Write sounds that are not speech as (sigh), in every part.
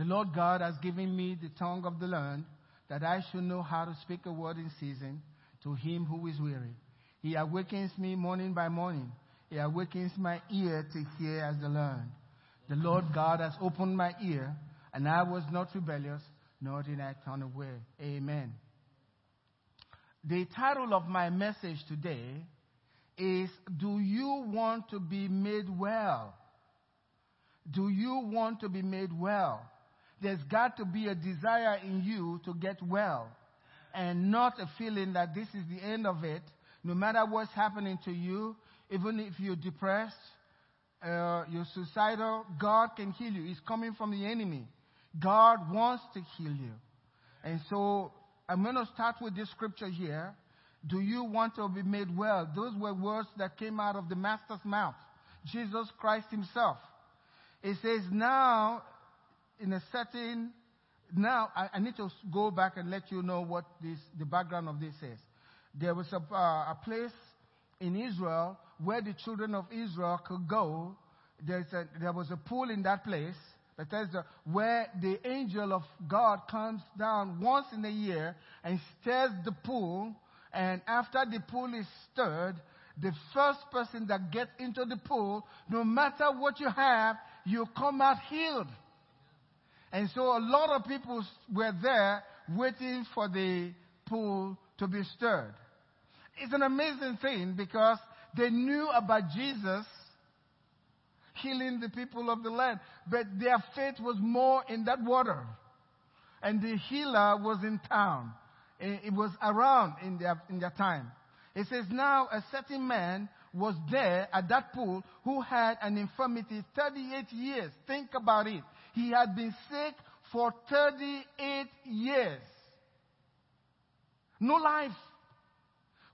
The Lord God has given me the tongue of the learned, that I should know how to speak a word in season to him who is weary. He awakens me morning by morning. He awakens my ear to hear as the learned. The Lord God has opened my ear, and I was not rebellious, nor did I turn away. Amen. The title of my message today is Do you want to be made well? Do you want to be made well? There's got to be a desire in you to get well and not a feeling that this is the end of it. No matter what's happening to you, even if you're depressed, uh, you're suicidal, God can heal you. It's coming from the enemy. God wants to heal you. And so I'm going to start with this scripture here. Do you want to be made well? Those were words that came out of the Master's mouth, Jesus Christ Himself. It says, Now, in a certain, now I, I, need to go back and let you know what this, the background of this is. There was a, uh, a place in Israel where the children of Israel could go. A, there was a pool in that place, Bethesda, where the angel of God comes down once in a year and stirs the pool. And after the pool is stirred, the first person that gets into the pool, no matter what you have, you come out healed. And so a lot of people were there waiting for the pool to be stirred. It's an amazing thing because they knew about Jesus healing the people of the land, but their faith was more in that water. And the healer was in town. It was around in their, in their time. It says, Now a certain man was there at that pool who had an infirmity 38 years. Think about it. He had been sick for 38 years. No life.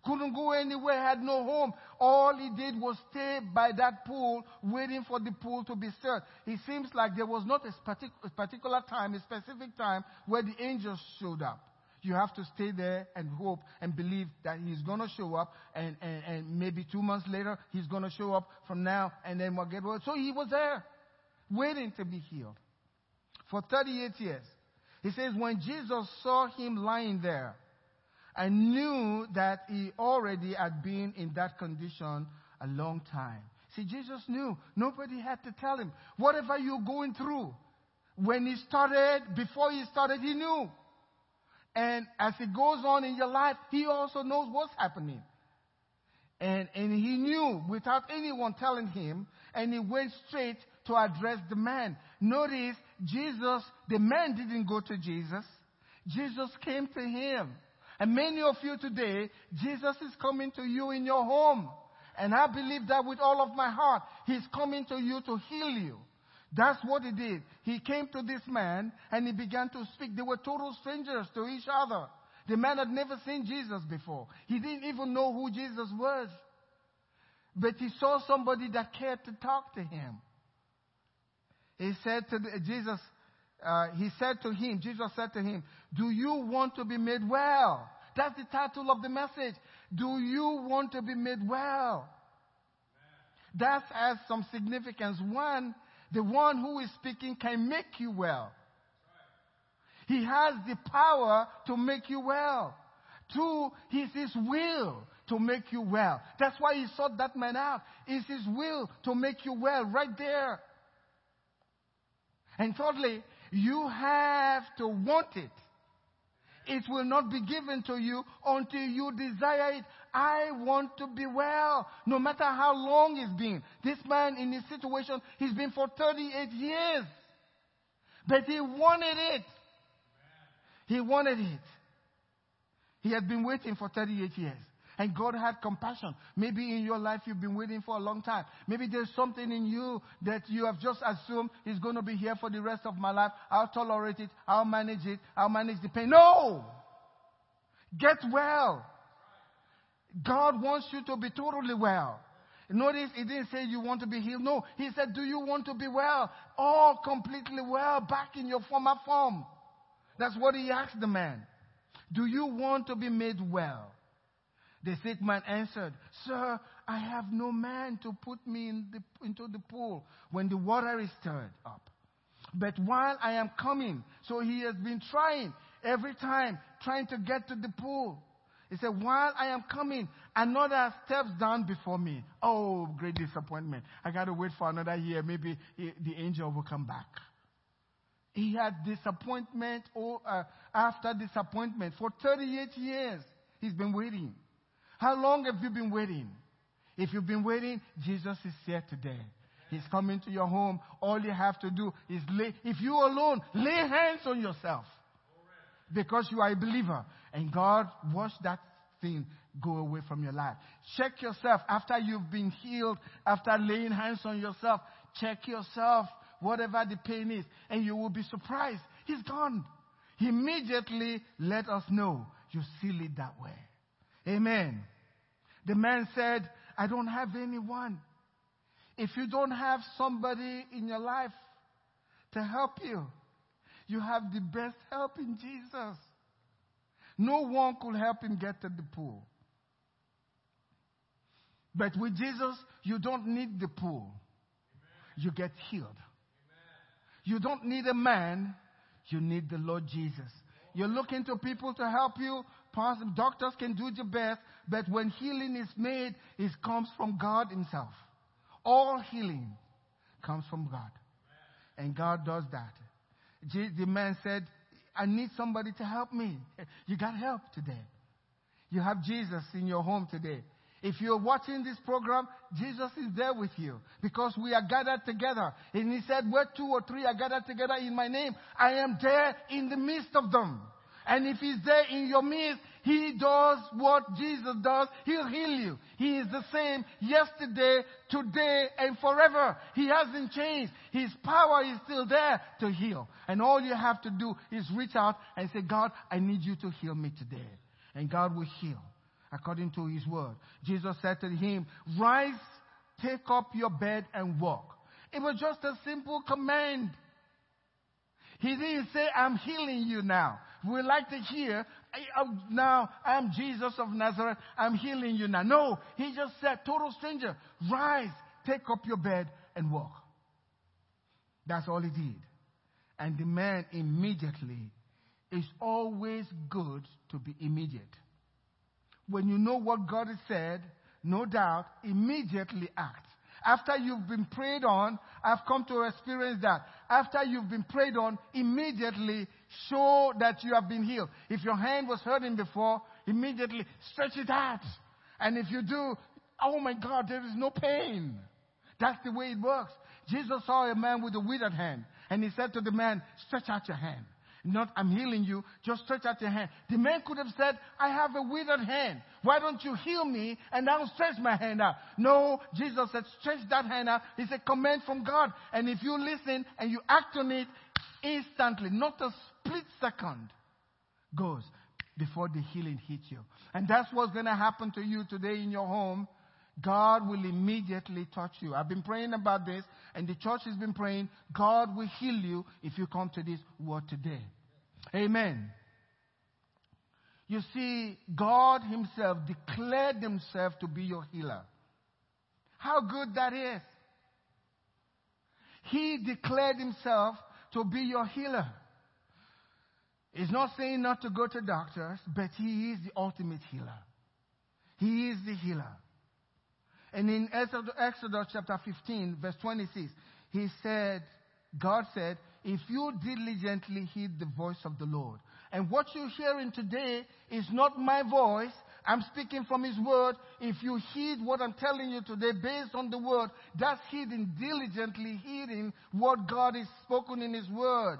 Couldn't go anywhere, had no home. All he did was stay by that pool, waiting for the pool to be stirred. It seems like there was not a particular time, a specific time, where the angels showed up. You have to stay there and hope and believe that he's going to show up, and, and, and maybe two months later, he's going to show up from now, and then we'll get well. So he was there, waiting to be healed for 38 years. He says, when Jesus saw him lying there, I knew that he already had been in that condition a long time. See, Jesus knew. Nobody had to tell him. Whatever you're going through, when he started, before he started, he knew. And as it goes on in your life, he also knows what's happening. And, and he knew without anyone telling him, and he went straight to address the man. Notice, Jesus, the man didn't go to Jesus. Jesus came to him. And many of you today, Jesus is coming to you in your home. And I believe that with all of my heart. He's coming to you to heal you. That's what he did. He came to this man and he began to speak. They were total strangers to each other. The man had never seen Jesus before. He didn't even know who Jesus was. But he saw somebody that cared to talk to him. He said to the, Jesus, uh, he said to him, Jesus said to him, Do you want to be made well? That's the title of the message. Do you want to be made well? That has some significance. One, the one who is speaking can make you well. He has the power to make you well. Two, it's his will to make you well. That's why he sought that man out. It's his will to make you well right there. And thirdly, you have to want it. It will not be given to you until you desire it. I want to be well, no matter how long it's been. This man in this situation, he's been for 38 years. But he wanted it. He wanted it. He had been waiting for 38 years. And God had compassion. Maybe in your life you've been waiting for a long time. Maybe there's something in you that you have just assumed is going to be here for the rest of my life. I'll tolerate it. I'll manage it. I'll manage the pain. No! Get well. God wants you to be totally well. Notice he didn't say you want to be healed. No, he said, Do you want to be well? All completely well, back in your former form. That's what he asked the man. Do you want to be made well? The sick man answered, Sir, I have no man to put me in the, into the pool when the water is stirred up. But while I am coming, so he has been trying every time, trying to get to the pool. He said, while I am coming, another steps down before me. Oh, great disappointment. I got to wait for another year. Maybe the angel will come back. He had disappointment uh, after disappointment. For 38 years, he's been waiting. How long have you been waiting? If you've been waiting, Jesus is here today. He's coming to your home. All you have to do is lay, if you alone, lay hands on yourself. Because you are a believer. And God wash that thing go away from your life. Check yourself after you've been healed, after laying hands on yourself. Check yourself, whatever the pain is, and you will be surprised. He's gone. Immediately let us know. You seal it that way. Amen. The man said, I don't have anyone. If you don't have somebody in your life to help you, you have the best help in Jesus. No one could help him get to the pool. But with Jesus, you don't need the pool. You get healed. You don't need a man, you need the Lord Jesus. You're looking to people to help you. Doctors can do the best, but when healing is made, it comes from God Himself. All healing comes from God. And God does that. The man said, I need somebody to help me. (laughs) You got help today. You have Jesus in your home today. If you're watching this program, Jesus is there with you because we are gathered together. And he said, where two or three are gathered together in my name, I am there in the midst of them. And if he's there in your midst, he does what Jesus does. He'll heal you. He is the same yesterday, today, and forever. He hasn't changed. His power is still there to heal. And all you have to do is reach out and say, God, I need you to heal me today. And God will heal according to his word. Jesus said to him, rise, take up your bed and walk. It was just a simple command. He didn't say, I'm healing you now. We like to hear, now I'm Jesus of Nazareth, I'm healing you now. No, he just said, total stranger, rise, take up your bed and walk. That's all he did. And the man immediately, it's always good to be immediate. When you know what God has said, no doubt, immediately act. After you've been prayed on, I've come to experience that. After you've been prayed on, immediately show that you have been healed. If your hand was hurting before, immediately stretch it out. And if you do, oh my God, there is no pain. That's the way it works. Jesus saw a man with a withered hand, and he said to the man, stretch out your hand. Not, I'm healing you. Just stretch out your hand. The man could have said, I have a withered hand. Why don't you heal me and I'll stretch my hand out? No, Jesus said, stretch that hand out. It's a command from God. And if you listen and you act on it instantly, not a split second goes before the healing hits you. And that's what's going to happen to you today in your home. God will immediately touch you. I've been praying about this, and the church has been praying. God will heal you if you come to this word today. Amen. You see, God Himself declared Himself to be your healer. How good that is. He declared Himself to be your healer. He's not saying not to go to doctors, but He is the ultimate healer. He is the healer. And in Exodus chapter 15, verse 26, He said, God said, if you diligently heed the voice of the Lord. And what you're hearing today is not my voice. I'm speaking from His word. If you heed what I'm telling you today based on the word, that's heeding, diligently heeding what God has spoken in His word.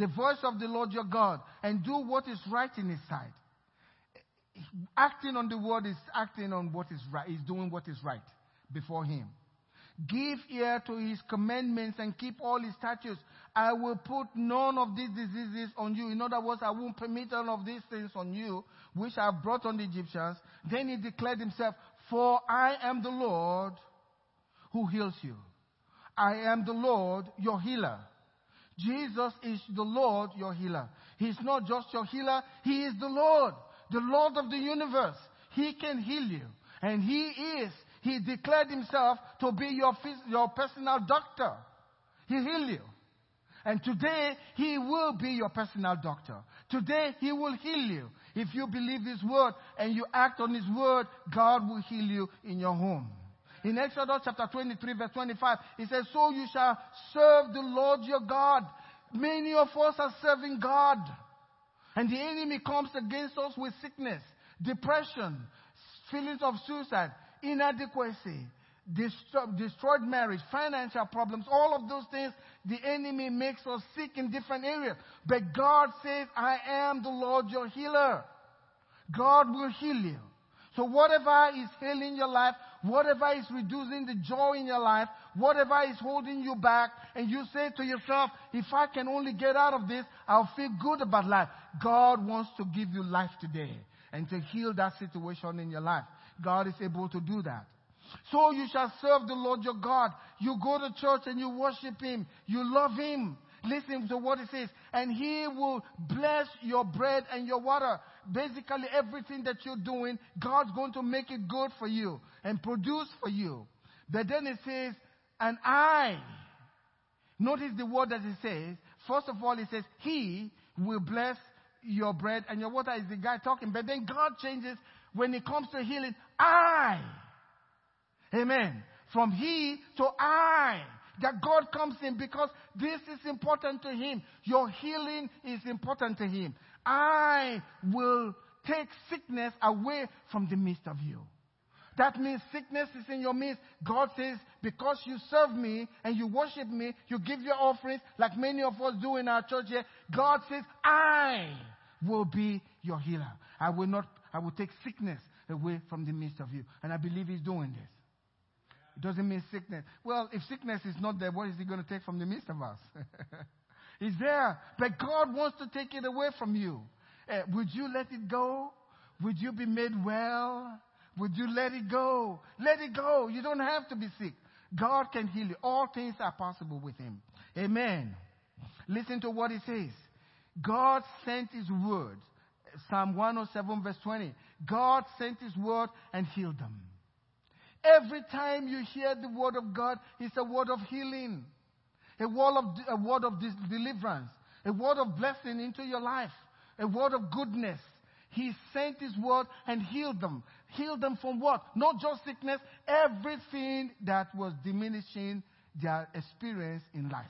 The voice of the Lord your God and do what is right in His sight. Acting on the word is acting on what is right, is doing what is right before Him. Give ear to his commandments and keep all his statutes. I will put none of these diseases on you. In other words, I won't permit none of these things on you, which I have brought on the Egyptians. Then he declared himself, For I am the Lord who heals you. I am the Lord, your healer. Jesus is the Lord, your healer. He's not just your healer, He is the Lord, the Lord of the universe. He can heal you. And He is he declared himself to be your, your personal doctor. He heal you. And today, He will be your personal doctor. Today, He will heal you. If you believe His word and you act on His word, God will heal you in your home. In Exodus chapter 23 verse 25, He says, So you shall serve the Lord your God. Many of us are serving God. And the enemy comes against us with sickness, depression, feelings of suicide, inadequacy, destroyed marriage, financial problems, all of those things, the enemy makes us sick in different areas. But God says, I am the Lord your healer. God will heal you. So whatever is healing your life, whatever is reducing the joy in your life, whatever is holding you back, and you say to yourself, if I can only get out of this, I'll feel good about life. God wants to give you life today and to heal that situation in your life. God is able to do that. So you shall serve the Lord your God. You go to church and you worship Him. You love Him. Listen to what it says. And He will bless your bread and your water. Basically, everything that you're doing, God's going to make it good for you and produce for you. But then it says, and I. Notice the word that it says. First of all, it says, He will bless your bread and your water. Is the guy talking. But then God changes when it comes to healing. I Amen. From he to I. That God comes in because this is important to him. Your healing is important to him. I will take sickness away from the midst of you. That means sickness is in your midst. God says, because you serve me and you worship me, you give your offerings like many of us do in our church here. God says, I will be your healer. I will not, I will take sickness away from the midst of you. And I believe He's doing this. It doesn't mean sickness. Well, if sickness is not there, what is he going to take from the midst of us? (laughs) it's there. But God wants to take it away from you. Uh, would you let it go? Would you be made well? Would you let it go? Let it go. You don't have to be sick. God can heal you. All things are possible with Him. Amen. Listen to what He says. God sent His word. Psalm 107 verse 20. God sent His word and healed them. Every time you hear the word of God, it's a word of healing, a word of, a word of deliverance, a word of blessing into your life, a word of goodness. He sent His word and healed them. Healed them from what? Not just sickness, everything that was diminishing their experience in life.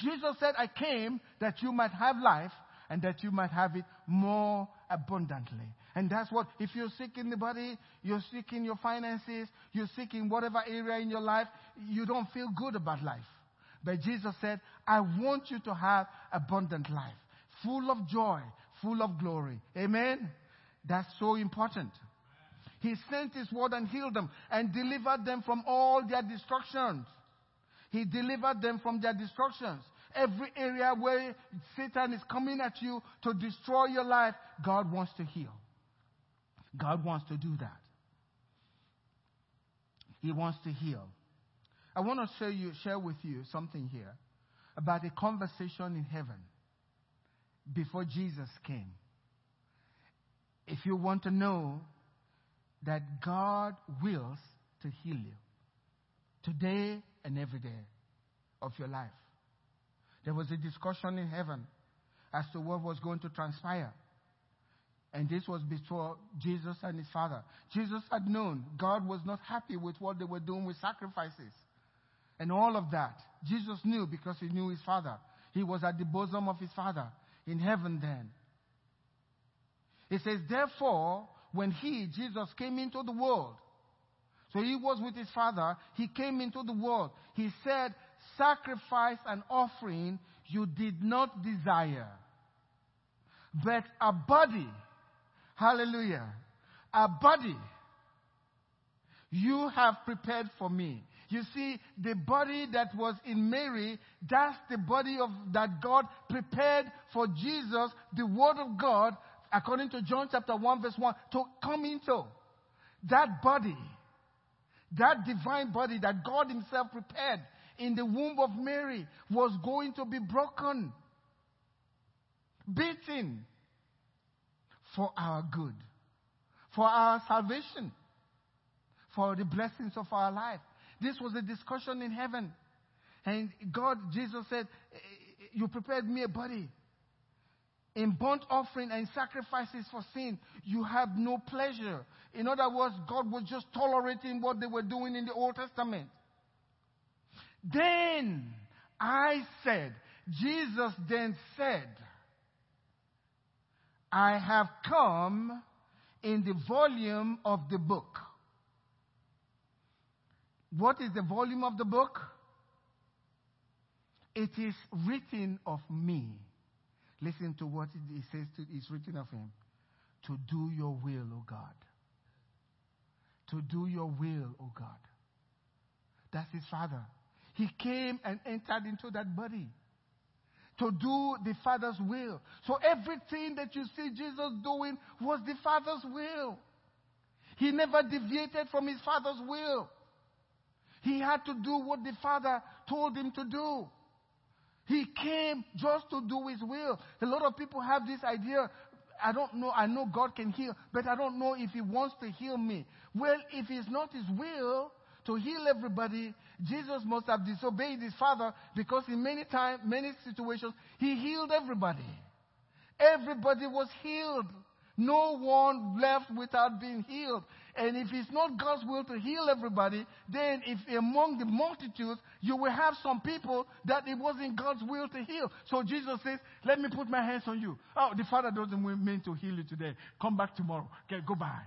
Jesus said, I came that you might have life and that you might have it more abundantly. And that's what, if you're sick in the body, you're sick in your finances, you're sick in whatever area in your life, you don't feel good about life. But Jesus said, I want you to have abundant life, full of joy, full of glory. Amen? That's so important. He sent His word and healed them and delivered them from all their destructions. He delivered them from their destructions. Every area where Satan is coming at you to destroy your life, God wants to heal. God wants to do that. He wants to heal. I want to share, you, share with you something here about a conversation in heaven before Jesus came. If you want to know that God wills to heal you today and every day of your life. There was a discussion in heaven as to what was going to transpire. And this was before Jesus and his father. Jesus had known God was not happy with what they were doing with sacrifices and all of that. Jesus knew because he knew his father. He was at the bosom of his father in heaven then. It says, therefore, when he, Jesus, came into the world, so he was with his father, he came into the world. He said, sacrifice and offering you did not desire, but a body Hallelujah. A body you have prepared for me. You see, the body that was in Mary, that's the body of that God prepared for Jesus, the Word of God, according to John chapter 1 verse 1, to come into. That body, that divine body that God Himself prepared in the womb of Mary was going to be broken, beaten, for our good, for our salvation, for the blessings of our life. This was a discussion in heaven. And God, Jesus said, eh, eh, You prepared me a body. In burnt offering and sacrifices for sin, you have no pleasure. In other words, God was just tolerating what they were doing in the Old Testament. Then I said, Jesus then said, I have come in the volume of the book. What is the volume of the book? It is written of me. Listen to what it says to, it's written of him. To do your will, O God. To do your will, O God. That's his father. He came and entered into that body to do the Father's will. So everything that you see Jesus doing was the Father's will. He never deviated from his Father's will. He had to do what the Father told him to do. He came just to do his will. A lot of people have this idea. I don't know. I know God can heal, but I don't know if he wants to heal me. Well, if it's not his will to heal everybody, Jesus must have disobeyed his father because in many times, many situations, he healed everybody. Everybody was healed. No one left without being healed. And if it's not God's will to heal everybody, then if among the multitudes you will have some people that it wasn't God's will to heal. So Jesus says, Let me put my hands on you. Oh, the Father doesn't mean to heal you today. Come back tomorrow. Okay, go by.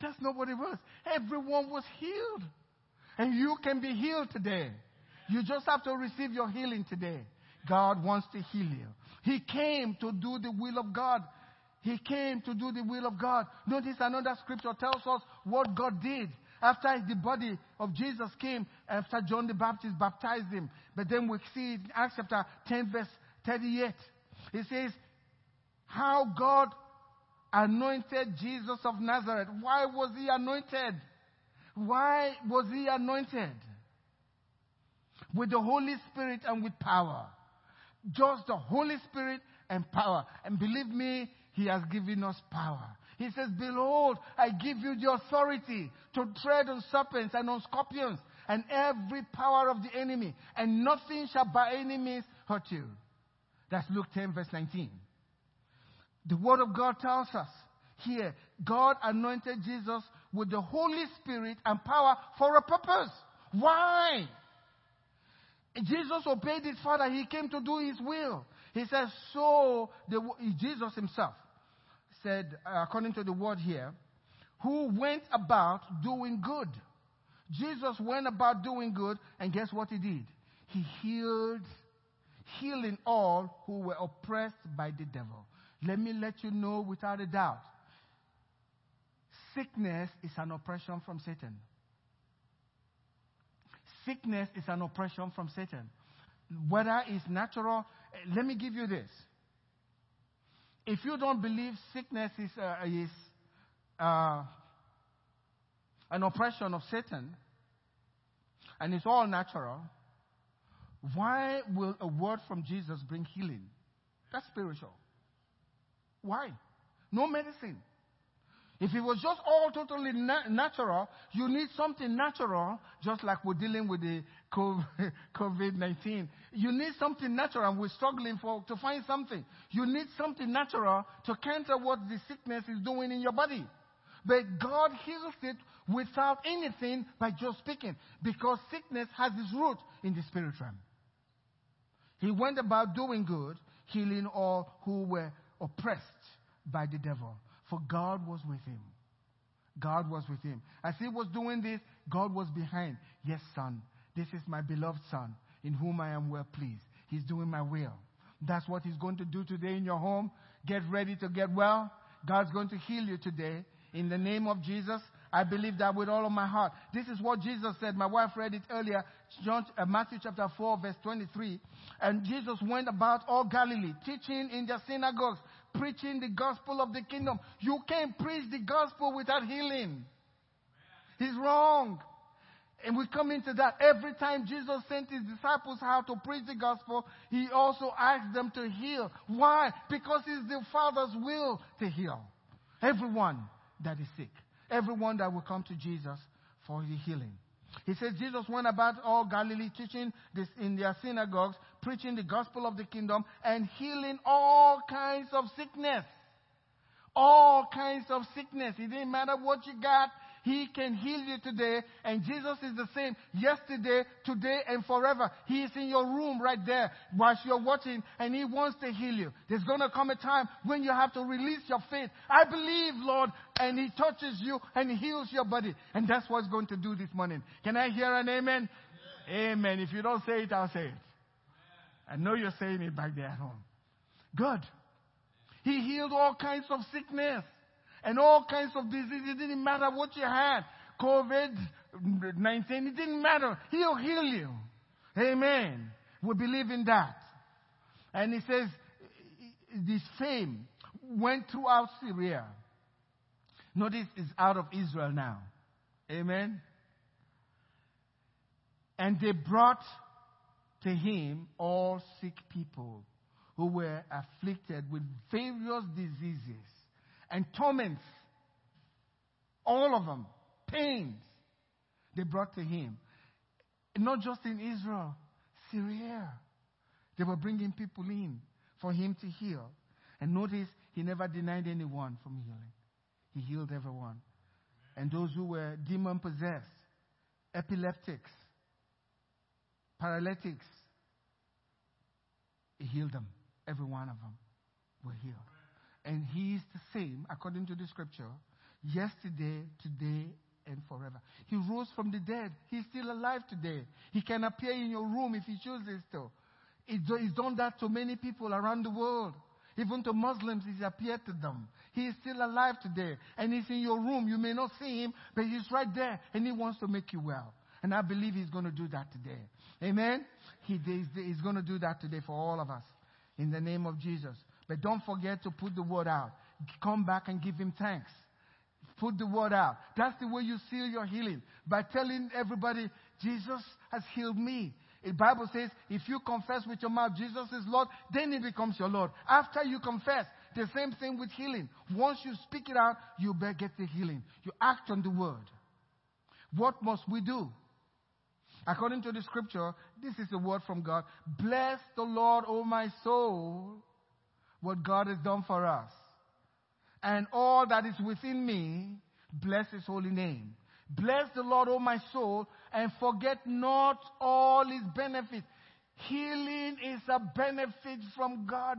That's not what it was. Everyone was healed. And you can be healed today. You just have to receive your healing today. God wants to heal you. He came to do the will of God. He came to do the will of God. Notice another scripture tells us what God did. After the body of Jesus came, after John the Baptist baptized him. But then we see in Acts chapter 10, verse 38. It says, How God anointed Jesus of Nazareth. Why was he anointed? Why was he anointed? With the Holy Spirit and with power. Just the Holy Spirit and power. And believe me, he has given us power. He says, Behold, I give you the authority to tread on serpents and on scorpions and every power of the enemy, and nothing shall by any means hurt you. That's Luke 10, verse 19. The Word of God tells us here, God anointed Jesus with the Holy Spirit and power for a purpose. Why? Jesus obeyed his Father. He came to do his will. He says, so the, Jesus himself said, uh, according to the word here, who went about doing good. Jesus went about doing good, and guess what he did? He healed, healing all who were oppressed by the devil. Let me let you know without a doubt sickness is an oppression from Satan. Sickness is an oppression from Satan. Whether it's natural, eh, let me give you this. If you don't believe sickness is, uh, is uh, an oppression of Satan, and it's all natural, why will a word from Jesus bring healing? That's spiritual. Why? No medicine. If it was just all totally na- natural, you need something natural, just like we're dealing with the (laughs) COVID 19. You need something natural, and we're struggling for, to find something. You need something natural to counter what the sickness is doing in your body. But God heals it without anything by just speaking, because sickness has its root in the spirit realm. He went about doing good, healing all who were oppressed by the devil for God was with him. God was with him. As he was doing this, God was behind. Yes, son, this is my beloved son, in whom I am well pleased. He's doing my will. That's what he's going to do today in your home. Get ready to get well. God's going to heal you today. In the name of Jesus, I believe that with all of my heart. This is what Jesus said. My wife read it earlier, John, uh, Matthew chapter 4, verse 23. And Jesus went about all Galilee, teaching in their synagogues, preaching the gospel of the kingdom. You can't preach the gospel without healing. He's wrong. And we come into that. Every time Jesus sent his disciples out to preach the gospel, he also asked them to heal. Why? Because it's the Father's will to heal everyone that is sick. Everyone that will come to Jesus for the healing. He says Jesus went about all Galilee, teaching this in their synagogues, preaching the gospel of the kingdom, and healing all kinds of sickness. All kinds of sickness. It didn't matter what you got, he can heal you today. And Jesus is the same yesterday, today, and forever. He is in your room right there whilst you're watching and He wants to heal you. There's going to come a time when you have to release your faith. I believe, Lord, and He touches you and heals your body. And that's what He's going to do this morning. Can I hear an amen? Amen. amen. If you don't say it, I'll say it. I know you're saying it back there at home. Good. He healed all kinds of sickness and all kinds of diseases. It didn't matter what you had. COVID 19, it didn't matter. He'll heal you. Amen. We believe in that. And he says, this fame went throughout Syria. Notice it's out of Israel now. Amen. And they brought to him all sick people who were afflicted with various diseases and torments. All of them. Pains. They brought to him. Not just in Israel, Syria. They were bringing people in for him to heal. And notice he never denied anyone from healing. He healed everyone. And those who were demon possessed, epileptics, paralytics, he healed them. Every one of them were healed. And he is the same, according to the scripture, yesterday, today, and forever. He rose from the dead. He's still alive today. He can appear in your room if he chooses to. He's done that to many people around the world. Even to Muslims, he's appeared to them. He is still alive today. And he's in your room. You may not see him, but he's right there. And he wants to make you well. And I believe he's going to do that today. Amen? He, he's going to do that today for all of us. In the name of Jesus. But don't forget to put the word out. Come back and give him thanks. Put the word out. That's the way you seal your healing. By telling everybody, Jesus has healed me. The Bible says, if you confess with your mouth Jesus is Lord, then he becomes your Lord. After you confess, the same thing with healing. Once you speak it out, you better get the healing. You act on the word. What must we do? According to the scripture, this is a word from God. Bless the Lord, O my soul, what God has done for us. And all that is within me, bless his holy name. Bless the Lord, O my soul, and forget not all his benefits. Healing is a benefit from God.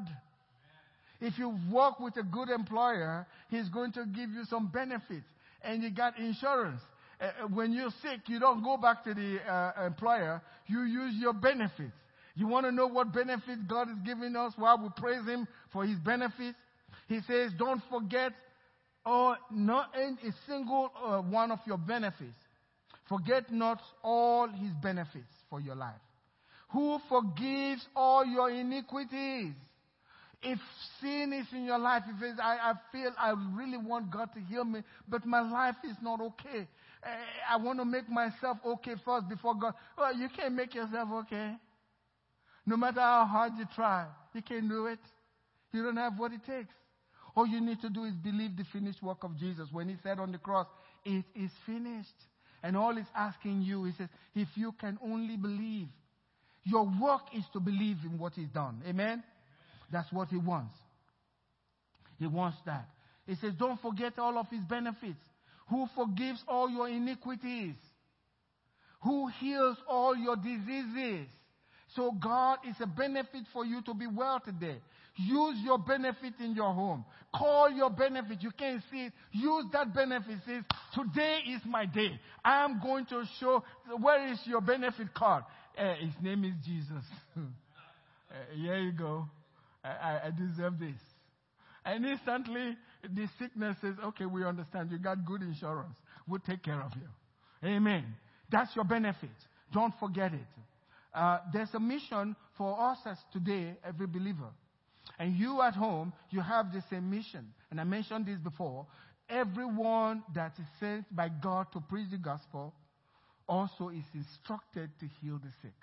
If you work with a good employer, he's going to give you some benefits. And you got insurance. Uh, when you're sick, you don't go back to the uh, employer. You use your benefits. You want to know what benefits God is giving us while we praise Him for His benefits? He says, don't forget or not a single uh, one of your benefits. Forget not all His benefits for your life. Who forgives all your iniquities? If sin is in your life, if I, I feel I really want God to heal me, but my life is not okay. Eh, I want to make myself okay first before God. Well, you can't make yourself okay. No matter how hard you try, you can't do it. You don't have what it takes. All you need to do is believe the finished work of Jesus. When he said on the cross, it is finished. And all he's asking you, he says, if you can only believe. Your work is to believe in what he's done. Amen? Amen? That's what he wants. He wants that. He says, don't forget all of his benefits. Who forgives all your iniquities? Who heals all your diseases? So God is a benefit for you to be well today. Use your benefit in your home. Call your benefit. You can't see it. Use that benefit. Says, today is my day. I am going to show, where is your benefit card? Uh, his name is Jesus. uh, (laughs) here you go. I, I deserve this. And instantly, the sickness says, okay, we understand. You got good insurance. We'll take care of you. Amen. That's your benefit. Don't forget it. Uh, there's a mission for us as today, every believer. And you at home, you have the same mission. And I mentioned this before. Everyone that is sent by God to preach the gospel also is instructed to heal the sick.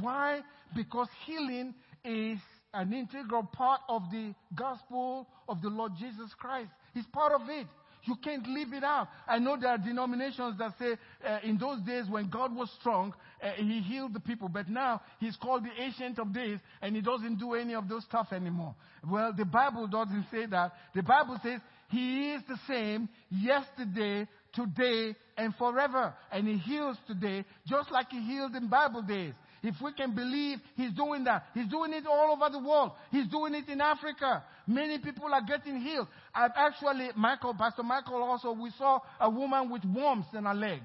Why? Because healing is an integral part of the gospel of the Lord Jesus Christ. It's part of it. You can't leave it out. I know there are denominations that say uh, in those days when God was strong, uh, he healed the people, but now he's called the ancient of days and he doesn't do any of those stuff anymore. Well, the Bible doesn't say that. The Bible says he is the same yesterday, today, and forever. And he heals today just like he healed in Bible days. If we can believe He's doing that, He's doing it all over the world. He's doing it in Africa. Many people are getting healed. I've actually, Michael, Pastor Michael also, we saw a woman with worms in her leg.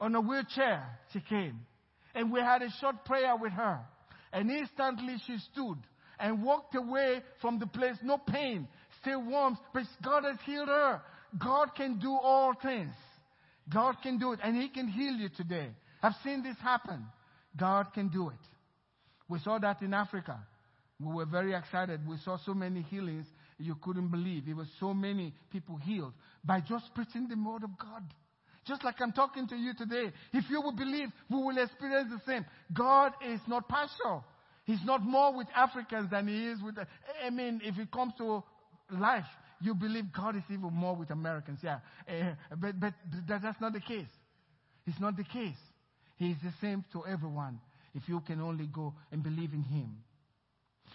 On a wheelchair, she came. And we had a short prayer with her. And instantly she stood and walked away from the place. No pain, still worms, but God has healed her. God can do all things. God can do it, and He can heal you today. I've seen this happen. God can do it. We saw that in Africa. We were very excited. We saw so many healings you couldn't believe. It was so many people healed by just preaching the word of God. Just like I'm talking to you today. If you will believe, we will experience the same. God is not partial. He's not more with Africans than he is with, I mean, if it comes to life, you believe God is even more with Americans. Yeah. Uh, but, but that's not the case. It's not the case. He is the same to everyone if you can only go and believe in Him.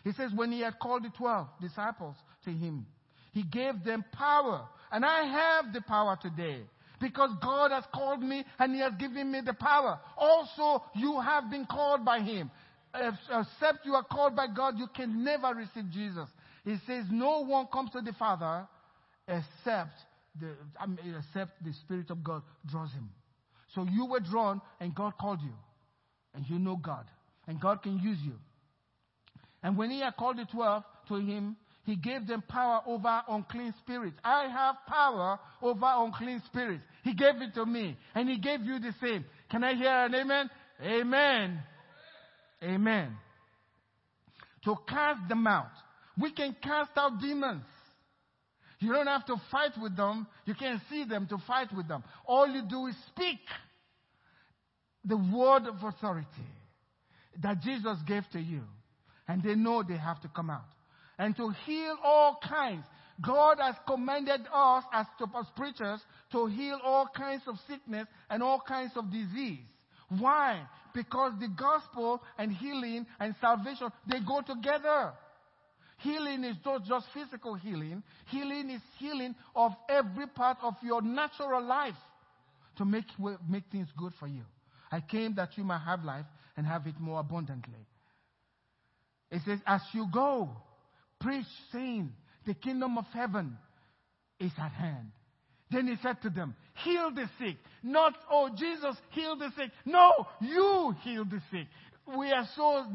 He says, when He had called the 12 disciples to Him, He gave them power. And I have the power today because God has called me and He has given me the power. Also, you have been called by Him. Except you are called by God, you can never receive Jesus. He says, no one comes to the Father except the, except the Spirit of God draws him. So you were drawn and God called you. And you know God. And God can use you. And when he had called the twelve to him, he gave them power over unclean spirits. I have power over unclean spirits. He gave it to me. And he gave you the same. Can I hear an amen? Amen. Amen. To cast them out. We can cast out demons. You don't have to fight with them. You can't see them to fight with them. All you do is speak the word of authority that Jesus gave to you. And they know they have to come out. And to heal all kinds. God has commanded us as, as preachers to heal all kinds of sickness and all kinds of disease. Why? Because the gospel and healing and salvation, they go together. Healing is not just physical healing. Healing is healing of every part of your natural life to make, make things good for you. I came that you might have life and have it more abundantly. It says, as you go, preach, saying, the kingdom of heaven is at hand. Then he said to them, heal the sick. Not, oh, Jesus heal the sick. No, you heal the sick. We are so,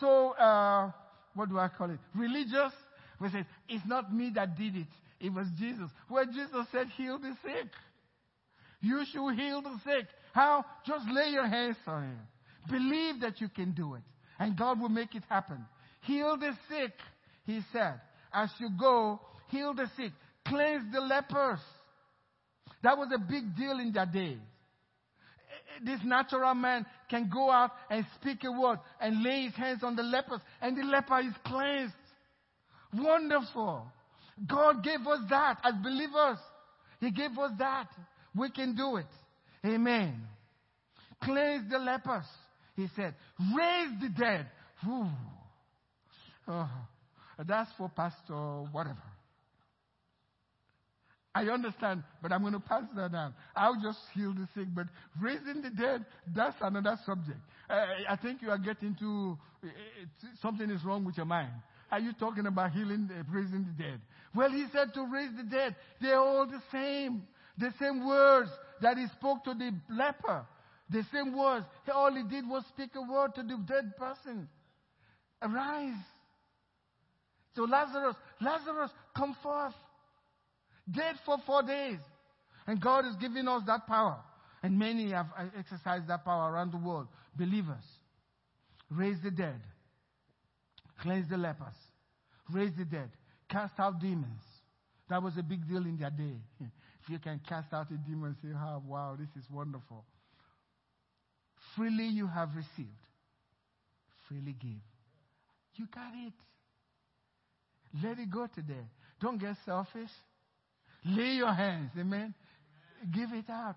so, uh, what do I call it? Religious. We say, it's not me that did it. It was Jesus. Where Jesus said, heal the sick. You should heal the sick. How? Just lay your hands on him. Believe that you can do it. And God will make it happen. Heal the sick, he said. As you go, heal the sick. Cleanse the lepers. That was a big deal in their day this natural man can go out and speak a word and lay his hands on the lepers and the leper is cleansed. Wonderful. God gave us that as believers. He gave us that. We can do it. Amen. Cleanse the lepers. He said, raise the dead. Oh, that's for pastor, whatever. I understand, but I'm going to pass that down. I'll just heal the sick, but raising the dead, that's another subject. Uh, I think you are getting to uh, something is wrong with your mind. Are you talking about healing, uh, raising the dead? Well, he said to raise the dead. They're all the same. The same words that he spoke to the leper. The same words. All he did was speak a word to the dead person. Arise. So Lazarus, Lazarus, come forth. Dead for four days. And God is giving us that power. And many have uh, exercised that power around the world. Believers. Raise the dead. Cleanse the lepers. Raise the dead. Cast out demons. That was a big deal in their day. (laughs) If you can cast out a demon, say, oh, wow, this is wonderful. Freely you have received. Freely give. You got it. Let it go today. Don't get selfish. Lay your hands. Amen. Give it out.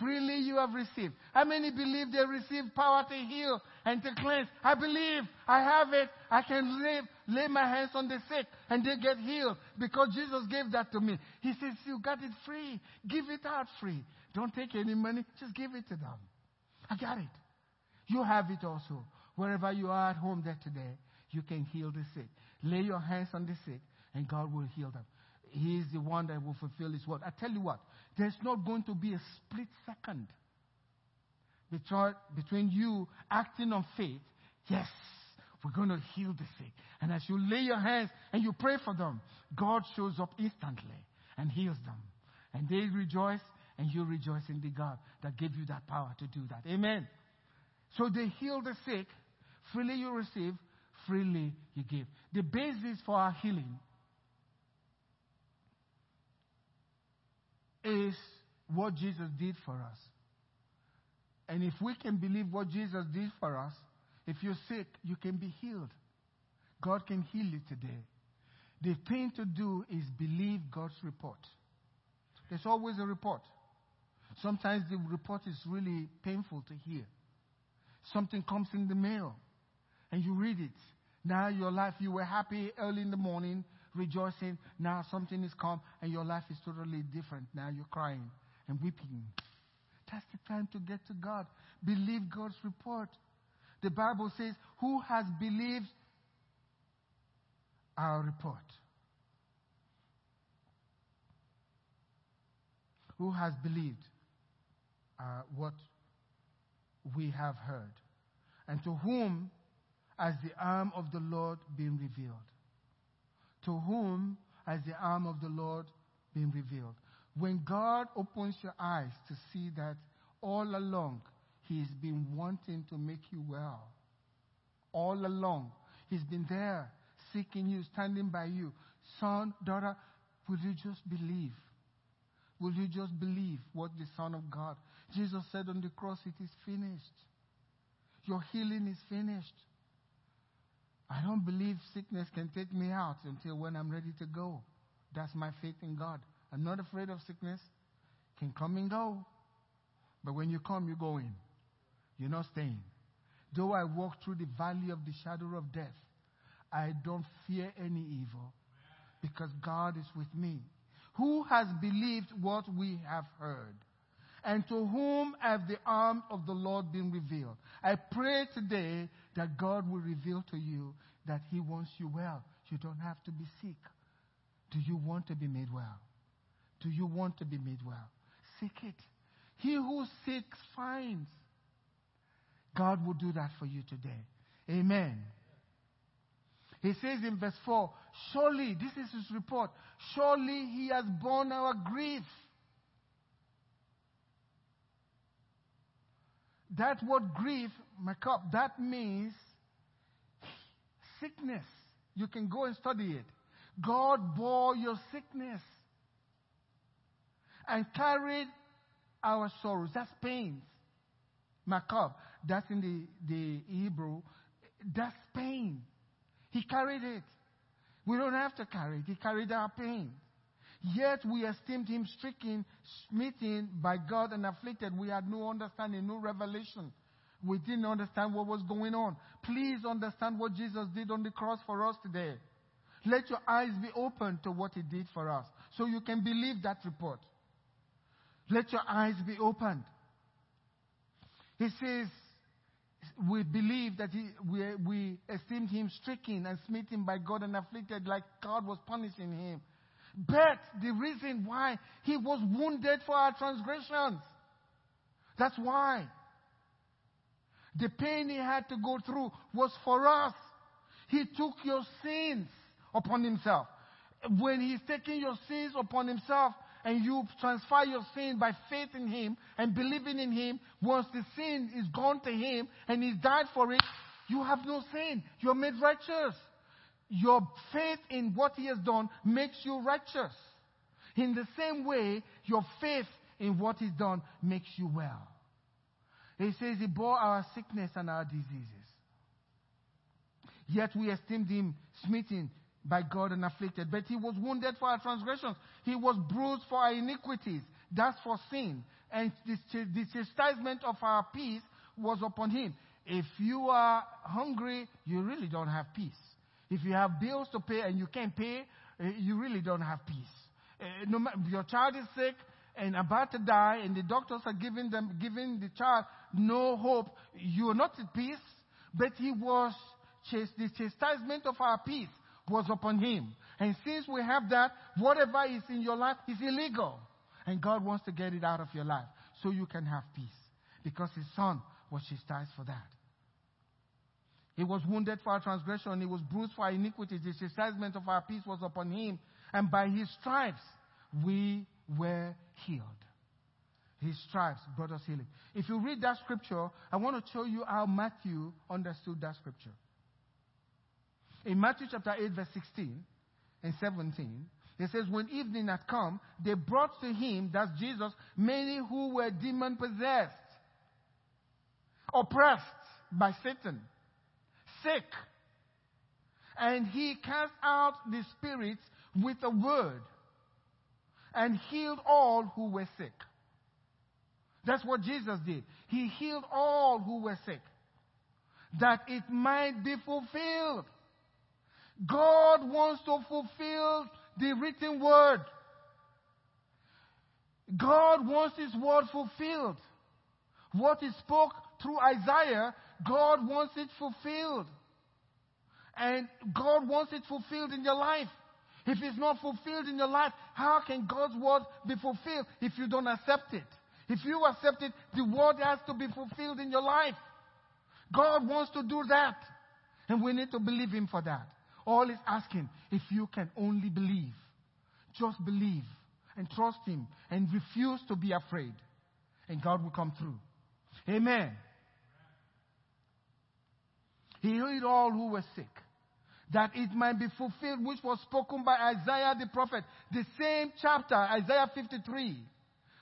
Freely you have received. How many believe they receive power to heal and to cleanse? I believe. I have it. I can lay, lay my hands on the sick and they get healed because Jesus gave that to me. He says, You got it free. Give it out free. Don't take any money. Just give it to them. I got it. You have it also. Wherever you are at home there today, you can heal the sick. Lay your hands on the sick and God will heal them. He is the one that will fulfill His word. I tell you what, there's not going to be a split second between you acting on faith. Yes, we're going to heal the sick. And as you lay your hands and you pray for them, God shows up instantly and heals them. And they rejoice, and you rejoice in the God that gave you that power to do that. Amen. So they heal the sick. Freely you receive, freely you give. The basis for our healing is what Jesus did for us. And if we can believe what Jesus did for us, if you're sick, you can be healed. God can heal you today. The thing to do is believe God's report. There's always a report. Sometimes the report is really painful to hear. Something comes in the mail and you read it. Now your life, you were happy early in the morning, rejoicing. Now something is come and your life is totally different. Now you're crying and weeping. That's the time to get to God. Believe God's report. The Bible says, Who has believed our report? Who has believed uh, what we have heard? And to whom has the arm of the Lord been revealed? To whom has the arm of the Lord been revealed? When God opens your eyes to see that all along He's been wanting to make you well, all along He's been there seeking you, standing by you. Son, daughter, will you just believe? Will you just believe what the Son of God? Jesus said on the cross, It is finished. Your healing is finished. I don't believe sickness can take me out until when I'm ready to go. That's my faith in God. I'm not afraid of sickness. Can come and go. But when you come, you go in. You're not staying. Though I walk through the valley of the shadow of death, I don't fear any evil because God is with me. Who has believed what we have heard? And to whom have the arm of the Lord been revealed? I pray today that God will reveal to you that He wants you well. You don't have to be sick. Do you want to be made well? Do you want to be made well? Seek it. He who seeks finds. God will do that for you today. Amen. He says in verse 4 Surely, this is his report, surely he has borne our grief. That word grief, makeup, that means sickness. You can go and study it. God bore your sickness and carried our sorrows. That's pains. Makab. That's in the, the Hebrew. That's pain. He carried it. We don't have to carry it. He carried our pain. Yet we esteemed him stricken, smitten by God, and afflicted. We had no understanding, no revelation. We didn't understand what was going on. Please understand what Jesus did on the cross for us today. Let your eyes be open to what he did for us so you can believe that report. Let your eyes be opened. He says, we believe that he, we, we esteemed him stricken and smitten by God and afflicted like God was punishing him. But the reason why he was wounded for our transgressions. That's why. The pain he had to go through was for us. He took your sins upon himself. When he's taking your sins upon himself, and you transfer your sin by faith in Him and believing in Him, once the sin is gone to Him and He died for it, you have no sin. You're made righteous. Your faith in what He has done makes you righteous. In the same way, your faith in what He's done makes you well. He says He bore our sickness and our diseases. Yet we esteemed Him smitten, by God and afflicted. But he was wounded for our transgressions. He was bruised for our iniquities. That's for sin. And the chastisement of our peace was upon him. If you are hungry, you really don't have peace. If you have bills to pay and you can't pay, eh, you really don't have peace. Eh, no, your child is sick and about to die, and the doctors are giving them giving the child no hope. You are not at peace, but he was the chastisement of our peace was upon him. And since we have that, whatever is in your life is illegal. And God wants to get it out of your life so you can have peace. Because his son was chastised for that. He was wounded for our transgression, he was bruised for our iniquities. The chastisement of our peace was upon him, and by his stripes we were healed. His stripes brought us healing. If you read that scripture, I want to show you how Matthew understood that scripture. In Matthew chapter 8, verse 16 and 17, it says, When evening had come, they brought to him, that's Jesus, many who were demon possessed, oppressed by Satan, sick. And he cast out the spirits with a word and healed all who were sick. That's what Jesus did. He healed all who were sick, that it might be fulfilled. God wants to fulfill the written word. God wants His word fulfilled. What He spoke through Isaiah, God wants it fulfilled. And God wants it fulfilled in your life. If it's not fulfilled in your life, how can God's word be fulfilled if you don't accept it? If you accept it, the word has to be fulfilled in your life. God wants to do that. And we need to believe Him for that. All He's asking, if you can only believe, just believe and trust Him and refuse to be afraid, and God will come through. Amen. He healed all who were sick that it might be fulfilled, which was spoken by Isaiah the prophet. The same chapter, Isaiah 53.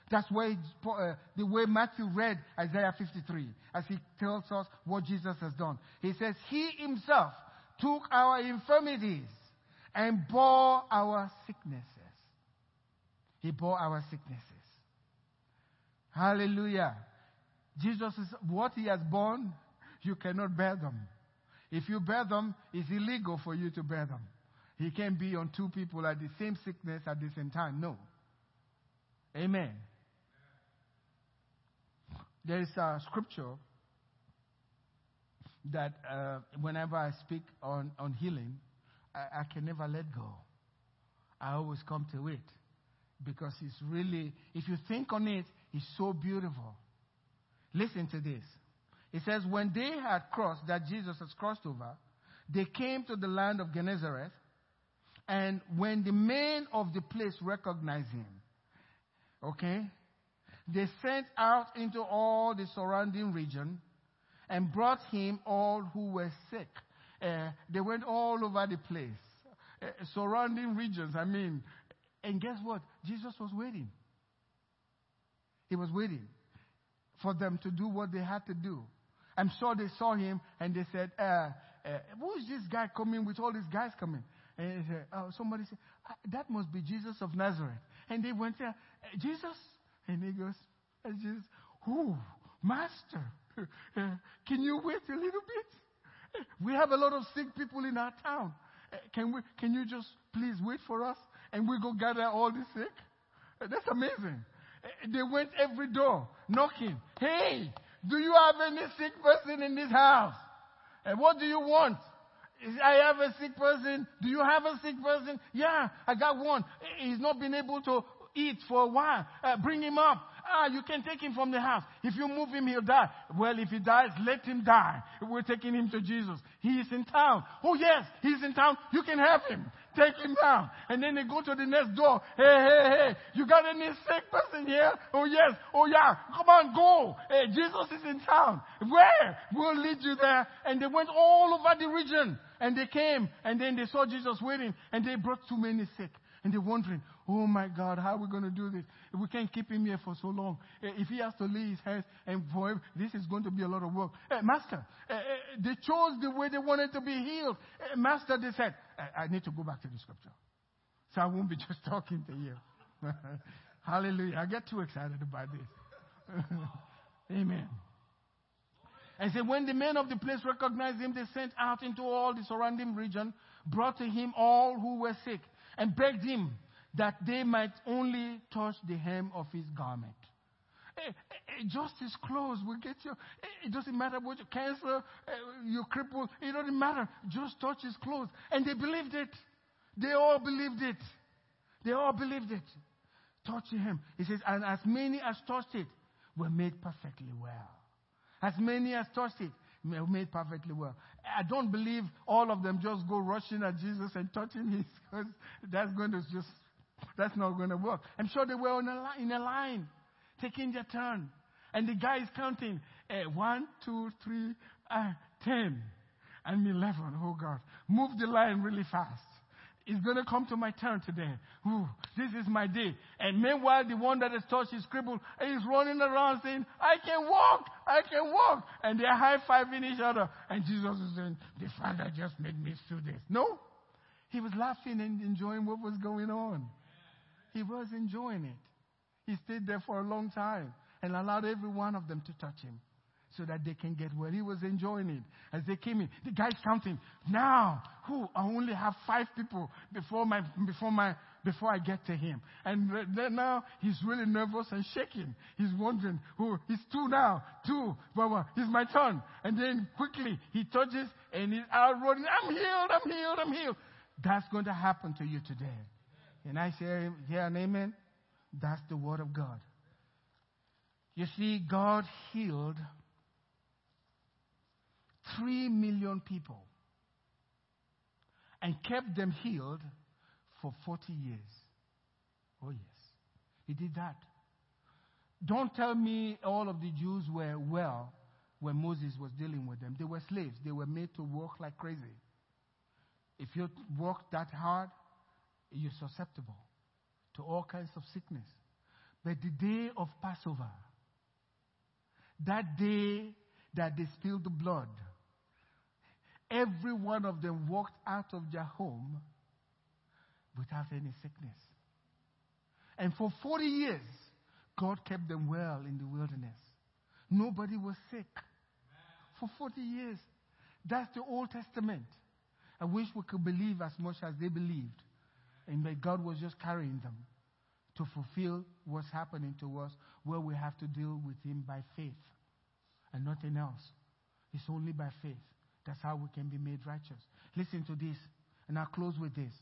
That's where uh, the way Matthew read Isaiah 53 as he tells us what Jesus has done. He says, He himself took our infirmities and bore our sicknesses. He bore our sicknesses. Hallelujah. Jesus is what he has borne, you cannot bear them. If you bear them, it's illegal for you to bear them. He can't be on two people at the same sickness at the same time. No. Amen. There is a scripture that uh, whenever I speak on, on healing, I, I can never let go. I always come to it because it's really, if you think on it, it's so beautiful. Listen to this. It says, when they had crossed, that Jesus has crossed over, they came to the land of Gennesaret. And when the men of the place recognized him, okay, they sent out into all the surrounding region and brought him all who were sick. Uh, they went all over the place, uh, surrounding regions. I mean, and guess what? Jesus was waiting. He was waiting for them to do what they had to do. I'm sure they saw him and they said, uh, uh, Who is this guy coming with all these guys coming? And said, oh, somebody said, ah, That must be Jesus of Nazareth. And they went there, uh, Jesus? And he goes, uh, Jesus, who? Master, (laughs) uh, can you wait a little bit? We have a lot of sick people in our town. Can, we, can you just please wait for us and we go gather all the sick? That's amazing. They went every door knocking. Hey, do you have any sick person in this house? And what do you want? I have a sick person. Do you have a sick person? Yeah, I got one. He's not been able to eat for a while. Uh, bring him up. Ah, you can take him from the house. If you move him, he'll die. Well, if he dies, let him die. We're taking him to Jesus. He is in town. Oh yes, he's in town. You can have him. Take him down. And then they go to the next door. Hey, hey, hey, you got any sick person here? Oh yes. Oh yeah. Come on, go. Hey, Jesus is in town. Where? We'll lead you there. And they went all over the region. And they came. And then they saw Jesus waiting. And they brought too many sick. And they're wondering, oh my God, how are we going to do this? We can't keep him here for so long. Eh, if he has to lay his hands and for this is going to be a lot of work. Uh, master, uh, uh, they chose the way they wanted to be healed. master, they said, I, I need to go back to the scripture. So I won't be (laughs) just talking to you. (laughs) Hallelujah. I get too excited about this. (laughs) Amen. And said, when the men of the place recognized him, they sent out into all the surrounding region, brought to him all who were sick, and begged him that they might only touch the hem of his garment. Hey, eh, hey, eh, just his clothes will get you. Eh, it doesn't matter what your cancer, you're crippled. It doesn't matter. Just touch his clothes. And they believed it. They all believed it. They all believed it. Touching him. He says, and as many as touched it were made perfectly well. As many as touched it were made perfectly well. I don't believe all of them just go rushing at Jesus and touching his, because that's going to just, that's not going to work. I'm sure they were in a, line, in a line, taking their turn. And the guy is counting uh, one, two, three, uh, ten, and eleven. Oh God. Move the line really fast. It's going to come to my turn today. Ooh, this is my day. And meanwhile, the one that has touched his cripple is running around saying, I can walk, I can walk. And they're high fiving each other. And Jesus is saying, The Father just made me do this. No. He was laughing and enjoying what was going on. He was enjoying it. He stayed there for a long time and allowed every one of them to touch him so that they can get well. He was enjoying it as they came in. The guy's counting. Now, who? I only have five people before my, before my, before I get to him. And now he's really nervous and shaking. He's wondering who, he's two now, two, but it's my turn. And then quickly he touches and he's out running. I'm healed, I'm healed, I'm healed. That's going to happen to you today. And I say, yeah, and amen. That's the word of God. You see, God healed Three million people and kept them healed for 40 years. Oh, yes. He did that. Don't tell me all of the Jews were well when Moses was dealing with them. They were slaves, they were made to work like crazy. If you work that hard, you're susceptible to all kinds of sickness. But the day of Passover, that day that they spilled the blood, Every one of them walked out of their home without any sickness. And for 40 years, God kept them well in the wilderness. Nobody was sick for 40 years. That's the Old Testament. I wish we could believe as much as they believed. And that God was just carrying them to fulfill what's happening to us, where we have to deal with Him by faith and nothing else. It's only by faith. That's how we can be made righteous. Listen to this, and I'll close with this.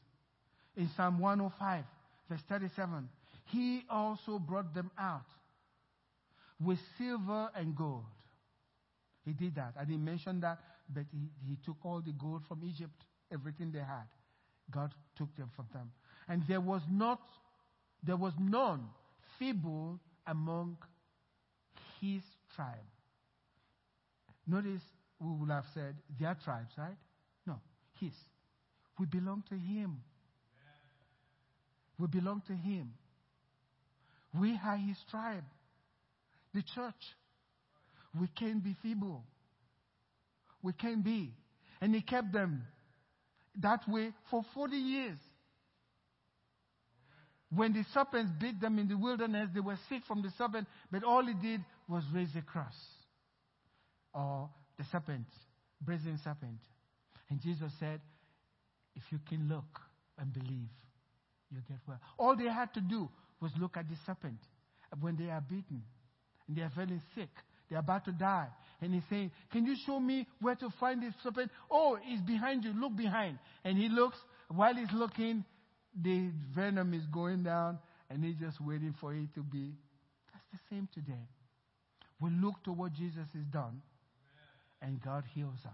In Psalm 105, verse 37, He also brought them out with silver and gold. He did that. I didn't mention that, but he, he took all the gold from Egypt, everything they had. God took them from them. And there was not, there was none feeble among his tribe. Notice we would have said their tribes, right? No, his. We belong to him. We belong to him. We are his tribe, the church. We can't be feeble. We can't be. And he kept them that way for 40 years. When the serpents bit them in the wilderness, they were sick from the serpent, but all he did was raise a cross or the serpent, brazen serpent. And Jesus said, If you can look and believe, you get well. All they had to do was look at the serpent when they are beaten and they are feeling sick. They're about to die. And he's saying, Can you show me where to find this serpent? Oh, it's behind you. Look behind. And he looks. While he's looking, the venom is going down, and he's just waiting for it to be. That's the same today. We look to what Jesus has done, and God heals us.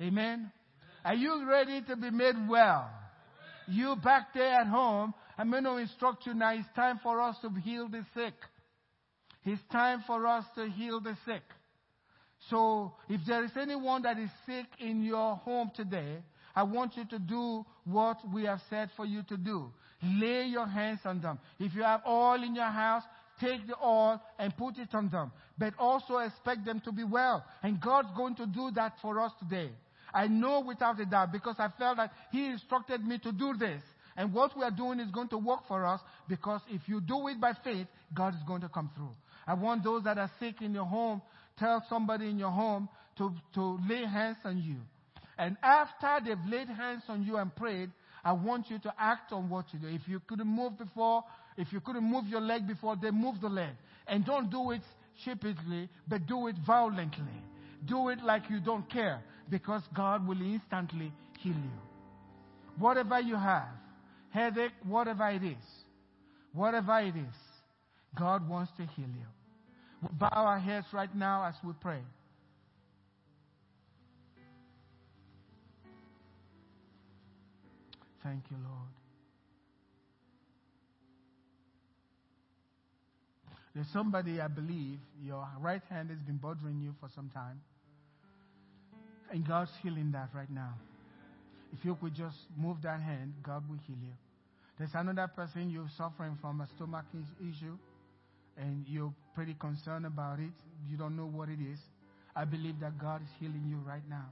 Amen? Amen. Are you ready to be made well? Amen. You back there at home, I'm going to instruct you now. It's time for us to heal the sick. It's time for us to heal the sick. So, if there is anyone that is sick in your home today, I want you to do what we have said for you to do. Lay your hands on them. If you have oil in your house, take the oil and put it on them. But also expect them to be well. And God's going to do that for us today. I know without a doubt because I felt that He instructed me to do this. And what we are doing is going to work for us because if you do it by faith, God is going to come through. I want those that are sick in your home, tell somebody in your home to, to lay hands on you. And after they've laid hands on you and prayed, I want you to act on what you do. If you couldn't move before, if you couldn't move your leg before, then move the leg. And don't do it sheepishly, but do it violently. Do it like you don't care, because God will instantly heal you. Whatever you have, headache, whatever it is, whatever it is, God wants to heal you. Bow our heads right now as we pray. Thank you, Lord. There's somebody, I believe, your right hand has been bothering you for some time. And God's healing that right now. If you could just move that hand, God will heal you. There's another person you're suffering from a stomach issue, and you're pretty concerned about it. You don't know what it is. I believe that God is healing you right now.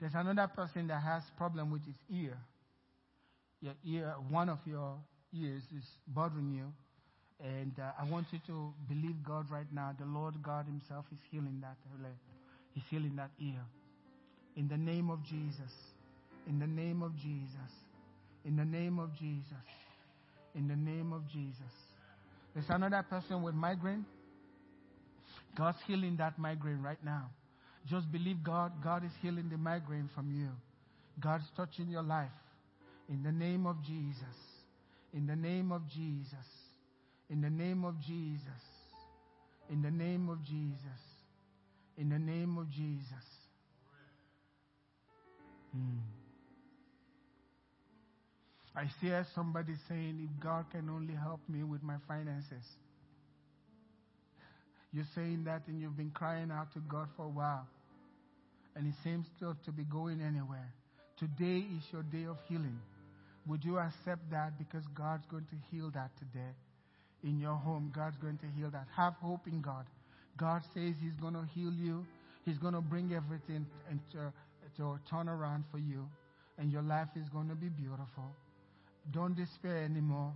There's another person that has problem with his ear. Your ear, one of your ears is bothering you, and uh, I want you to believe God right now. The Lord God Himself is healing that. He's healing that ear. In the name of Jesus. In the name of Jesus. In the name of Jesus. In the name of Jesus. There's another person with migraine. God's healing that migraine right now. Just believe God. God is healing the migraine from you. God's touching your life. In the name of Jesus. In the name of Jesus. In the name of Jesus. In the name of Jesus. In the name of Jesus. Hmm. I hear somebody saying, if God can only help me with my finances. You're saying that and you've been crying out to God for a while. And it seems not to be going anywhere. Today is your day of healing. Would you accept that because God's going to heal that today? In your home, God's going to heal that. Have hope in God. God says He's going to heal you. He's going to bring everything into, uh, to turn around for you. And your life is going to be beautiful. Don't despair anymore.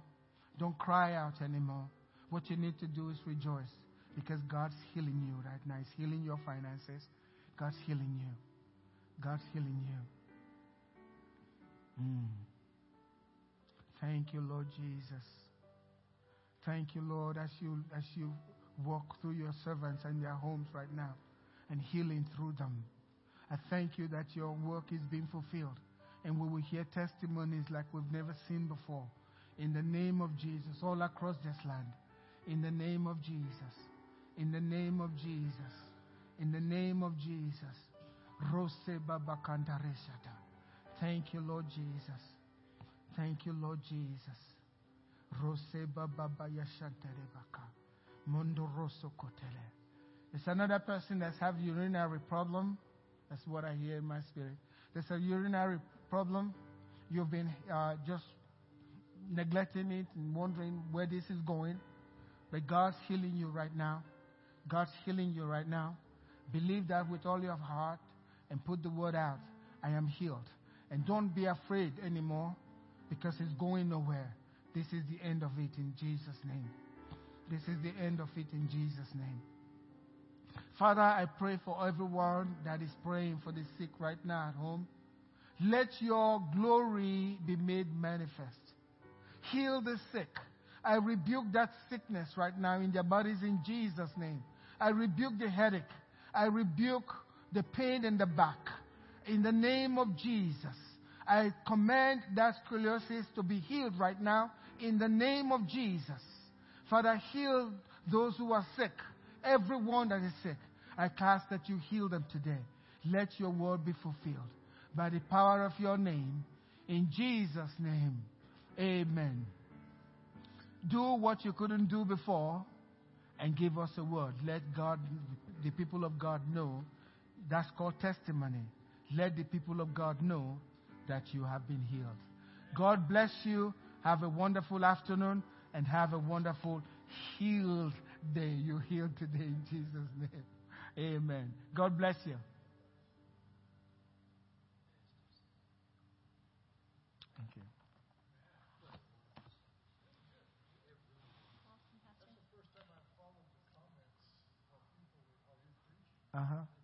Don't cry out anymore. What you need to do is rejoice because God's healing you right now. He's healing your finances. God's healing you. God's healing you. Mm. Thank you, Lord Jesus. Thank you, Lord, as you as you walk through your servants and their homes right now and healing through them. I thank you that your work is being fulfilled and we will hear testimonies like we've never seen before. In the name of Jesus, all across this land. In the name of Jesus. In the name of Jesus. In the name of Jesus. Rose Baba Thank you, Lord Jesus. Thank you, Lord Jesus. Rose Baba Yashanterebaka. Mondo Rosso Kotele. There's another person that's have urinary problem. That's what I hear in my spirit. There's a urinary problem. You've been uh, just neglecting it and wondering where this is going. But God's healing you right now. God's healing you right now. Believe that with all your heart and put the word out. I am healed. And don't be afraid anymore because it's going nowhere. This is the end of it in Jesus' name. This is the end of it in Jesus' name. Father, I pray for everyone that is praying for the sick right now at home. Let your glory be made manifest. Heal the sick. I rebuke that sickness right now in their bodies in Jesus' name. I rebuke the headache. I rebuke the pain in the back. In the name of Jesus, I command that scoliosis to be healed right now in the name of Jesus. Father, heal those who are sick, everyone that is sick. I ask that you heal them today. Let your word be fulfilled by the power of your name. In Jesus' name, amen. Do what you couldn't do before and give us a word. Let God, the people of God know. That's called testimony. Let the people of God know that you have been healed. God bless you. Have a wonderful afternoon and have a wonderful healed day. You're healed today in Jesus' name. Amen. God bless you. Thank you. Uh huh.